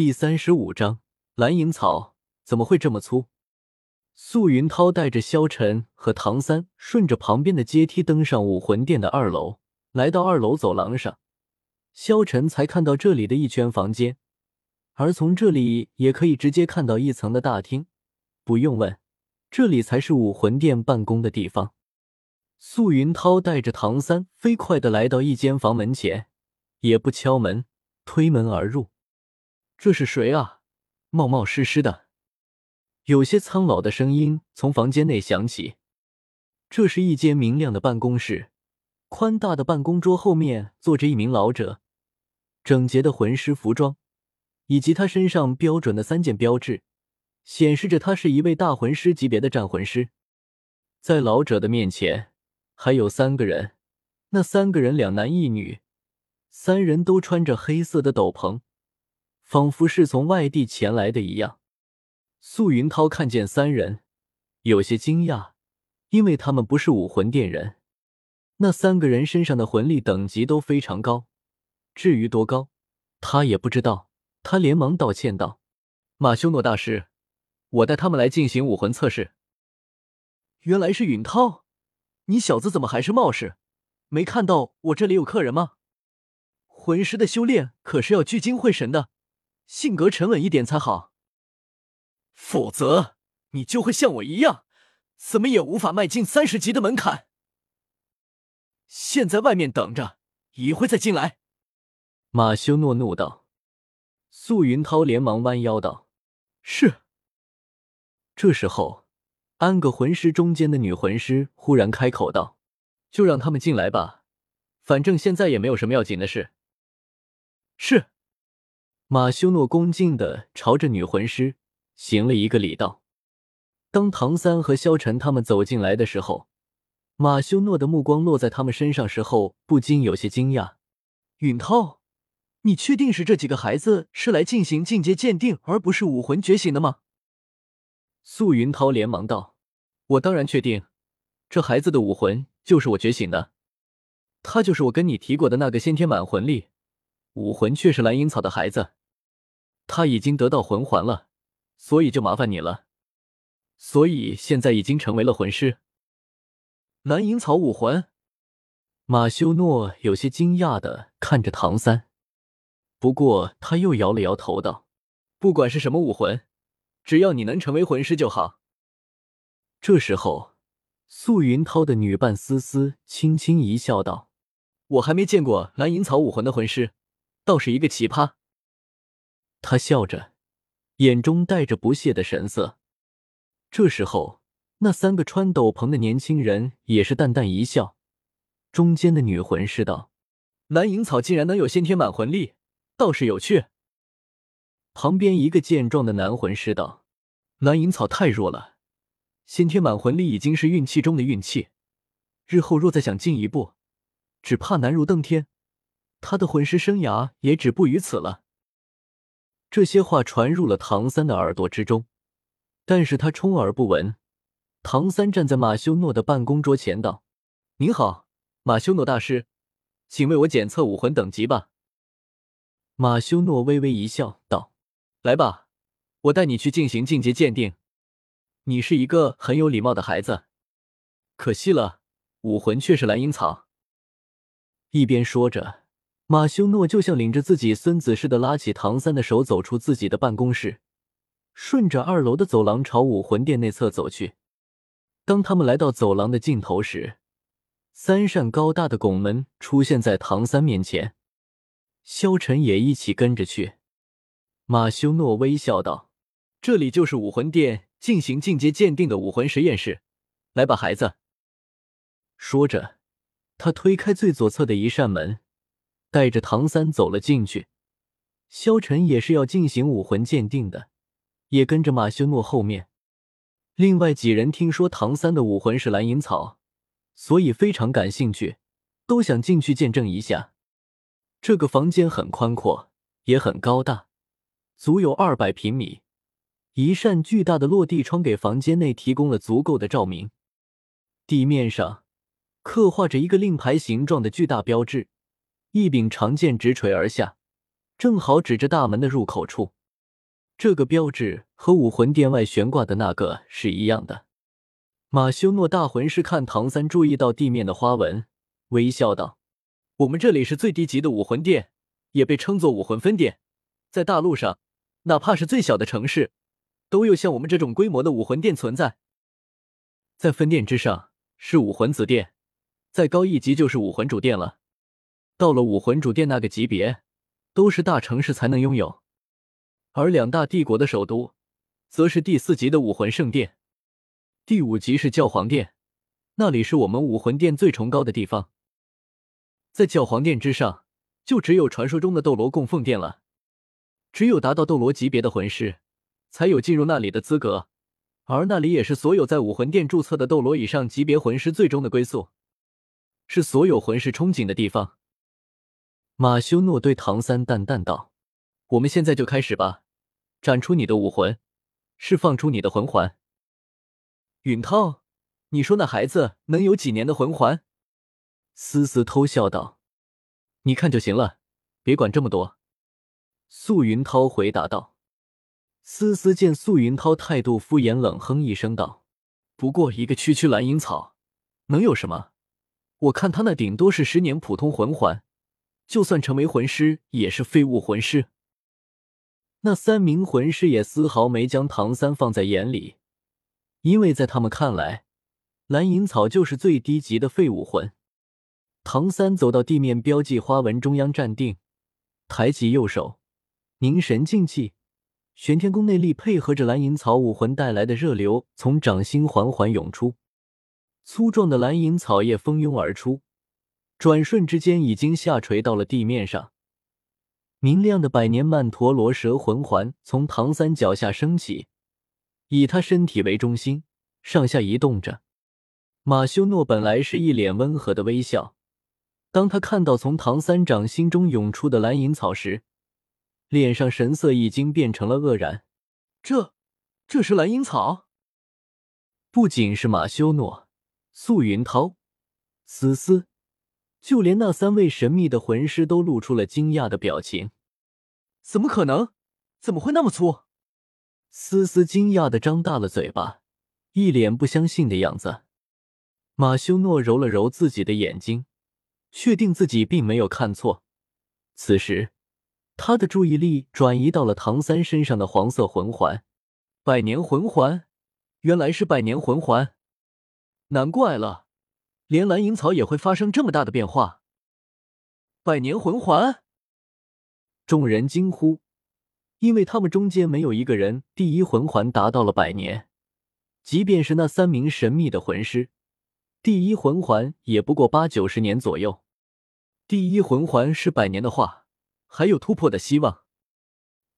第三十五章蓝银草怎么会这么粗？素云涛带着萧晨和唐三顺着旁边的阶梯登上武魂殿的二楼，来到二楼走廊上，萧晨才看到这里的一圈房间，而从这里也可以直接看到一层的大厅。不用问，这里才是武魂殿办公的地方。素云涛带着唐三飞快的来到一间房门前，也不敲门，推门而入。这是谁啊？冒冒失失的，有些苍老的声音从房间内响起。这是一间明亮的办公室，宽大的办公桌后面坐着一名老者，整洁的魂师服装，以及他身上标准的三件标志，显示着他是一位大魂师级别的战魂师。在老者的面前。还有三个人，那三个人两男一女，三人都穿着黑色的斗篷，仿佛是从外地前来的一样。素云涛看见三人，有些惊讶，因为他们不是武魂殿人。那三个人身上的魂力等级都非常高，至于多高，他也不知道。他连忙道歉道：“马修诺大师，我带他们来进行武魂测试。”原来是允涛。你小子怎么还是冒失？没看到我这里有客人吗？魂师的修炼可是要聚精会神的，性格沉稳一点才好。否则你就会像我一样，怎么也无法迈进三十级的门槛。先在外面等着，一会再进来。马修诺怒道。素云涛连忙弯腰道：“是。”这时候。安个魂师中间的女魂师忽然开口道：“就让他们进来吧，反正现在也没有什么要紧的事。”是。马修诺恭敬的朝着女魂师行了一个礼，道：“当唐三和萧晨他们走进来的时候，马修诺的目光落在他们身上时候，不禁有些惊讶：‘允涛，你确定是这几个孩子是来进行进阶鉴定，而不是武魂觉醒的吗？’”素云涛连忙道：“我当然确定，这孩子的武魂就是我觉醒的，他就是我跟你提过的那个先天满魂力，武魂却是蓝银草的孩子。他已经得到魂环了，所以就麻烦你了。所以现在已经成为了魂师。蓝银草武魂。”马修诺有些惊讶的看着唐三，不过他又摇了摇头道：“不管是什么武魂。”只要你能成为魂师就好。这时候，素云涛的女伴思思轻轻一笑，道：“我还没见过蓝银草武魂的魂师，倒是一个奇葩。”他笑着，眼中带着不屑的神色。这时候，那三个穿斗篷的年轻人也是淡淡一笑。中间的女魂师道：“蓝银草竟然能有先天满魂力，倒是有趣。”旁边一个健壮的男魂师道：“蓝银草太弱了，先天满魂力已经是运气中的运气，日后若再想进一步，只怕难如登天。他的魂师生涯也止步于此了。”这些话传入了唐三的耳朵之中，但是他充耳不闻。唐三站在马修诺的办公桌前道：“您好，马修诺大师，请为我检测武魂等级吧。”马修诺微微一笑，道。来吧，我带你去进行进阶鉴定。你是一个很有礼貌的孩子，可惜了，武魂却是蓝银草。一边说着，马修诺就像领着自己孙子似的，拉起唐三的手，走出自己的办公室，顺着二楼的走廊朝武魂殿内侧走去。当他们来到走廊的尽头时，三扇高大的拱门出现在唐三面前，萧晨也一起跟着去。马修诺微笑道：“这里就是武魂殿进行进阶鉴定的武魂实验室，来吧，孩子。”说着，他推开最左侧的一扇门，带着唐三走了进去。萧晨也是要进行武魂鉴定的，也跟着马修诺后面。另外几人听说唐三的武魂是蓝银草，所以非常感兴趣，都想进去见证一下。这个房间很宽阔，也很高大。足有二百平米，一扇巨大的落地窗给房间内提供了足够的照明。地面上刻画着一个令牌形状的巨大标志，一柄长剑直垂而下，正好指着大门的入口处。这个标志和武魂殿外悬挂的那个是一样的。马修诺大魂师看唐三注意到地面的花纹，微笑道：“我们这里是最低级的武魂殿，也被称作武魂分殿。在大陆上，哪怕是最小的城市，都有像我们这种规模的武魂殿存在。在分殿之上是武魂子殿，再高一级就是武魂主殿了。到了武魂主殿那个级别，都是大城市才能拥有。而两大帝国的首都，则是第四级的武魂圣殿。”第五级是教皇殿，那里是我们武魂殿最崇高的地方。在教皇殿之上，就只有传说中的斗罗供奉殿了。只有达到斗罗级别的魂师，才有进入那里的资格。而那里也是所有在武魂殿注册的斗罗以上级别魂师最终的归宿，是所有魂师憧憬的地方。马修诺对唐三淡淡道：“我们现在就开始吧，展出你的武魂，释放出你的魂环。”允涛，你说那孩子能有几年的魂环？思思偷笑道：“你看就行了，别管这么多。”素云涛回答道。思思见素云涛态度敷衍，冷哼一声道：“不过一个区区蓝银草，能有什么？我看他那顶多是十年普通魂环，就算成为魂师，也是废物魂师。”那三名魂师也丝毫没将唐三放在眼里。因为在他们看来，蓝银草就是最低级的废物魂。唐三走到地面标记花纹中央站定，抬起右手，凝神静气，玄天宫内力配合着蓝银草武魂带来的热流，从掌心缓缓涌出。粗壮的蓝银草叶蜂拥而出，转瞬之间已经下垂到了地面上。明亮的百年曼陀罗蛇魂环从唐三脚下升起。以他身体为中心，上下移动着。马修诺本来是一脸温和的微笑，当他看到从唐三掌心中涌出的蓝银草时，脸上神色已经变成了愕然。这，这是蓝银草？不仅是马修诺、素云涛、思思，就连那三位神秘的魂师都露出了惊讶的表情。怎么可能？怎么会那么粗？思思惊讶的张大了嘴巴，一脸不相信的样子。马修诺揉了揉自己的眼睛，确定自己并没有看错。此时，他的注意力转移到了唐三身上的黄色魂环——百年魂环。原来是百年魂环，难怪了，连蓝银草也会发生这么大的变化。百年魂环，众人惊呼。因为他们中间没有一个人第一魂环达到了百年，即便是那三名神秘的魂师，第一魂环也不过八九十年左右。第一魂环是百年的话，还有突破的希望。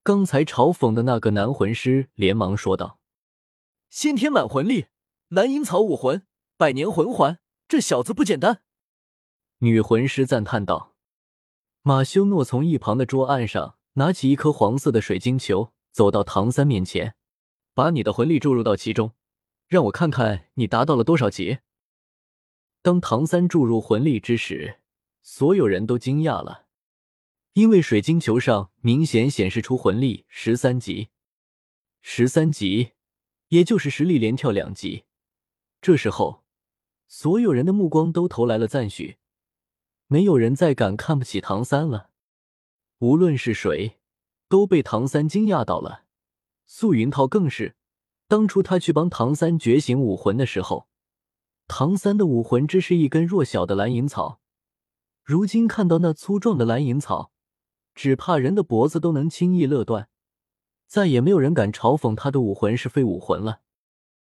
刚才嘲讽的那个男魂师连忙说道：“先天满魂力，蓝银草武魂，百年魂环，这小子不简单。”女魂师赞叹道。马修诺从一旁的桌案上。拿起一颗黄色的水晶球，走到唐三面前，把你的魂力注入到其中，让我看看你达到了多少级。当唐三注入魂力之时，所有人都惊讶了，因为水晶球上明显显示出魂力十三级，十三级，也就是实力连跳两级。这时候，所有人的目光都投来了赞许，没有人再敢看不起唐三了。无论是谁，都被唐三惊讶到了。素云涛更是，当初他去帮唐三觉醒武魂的时候，唐三的武魂只是一根弱小的蓝银草，如今看到那粗壮的蓝银草，只怕人的脖子都能轻易勒断，再也没有人敢嘲讽他的武魂是废武魂了。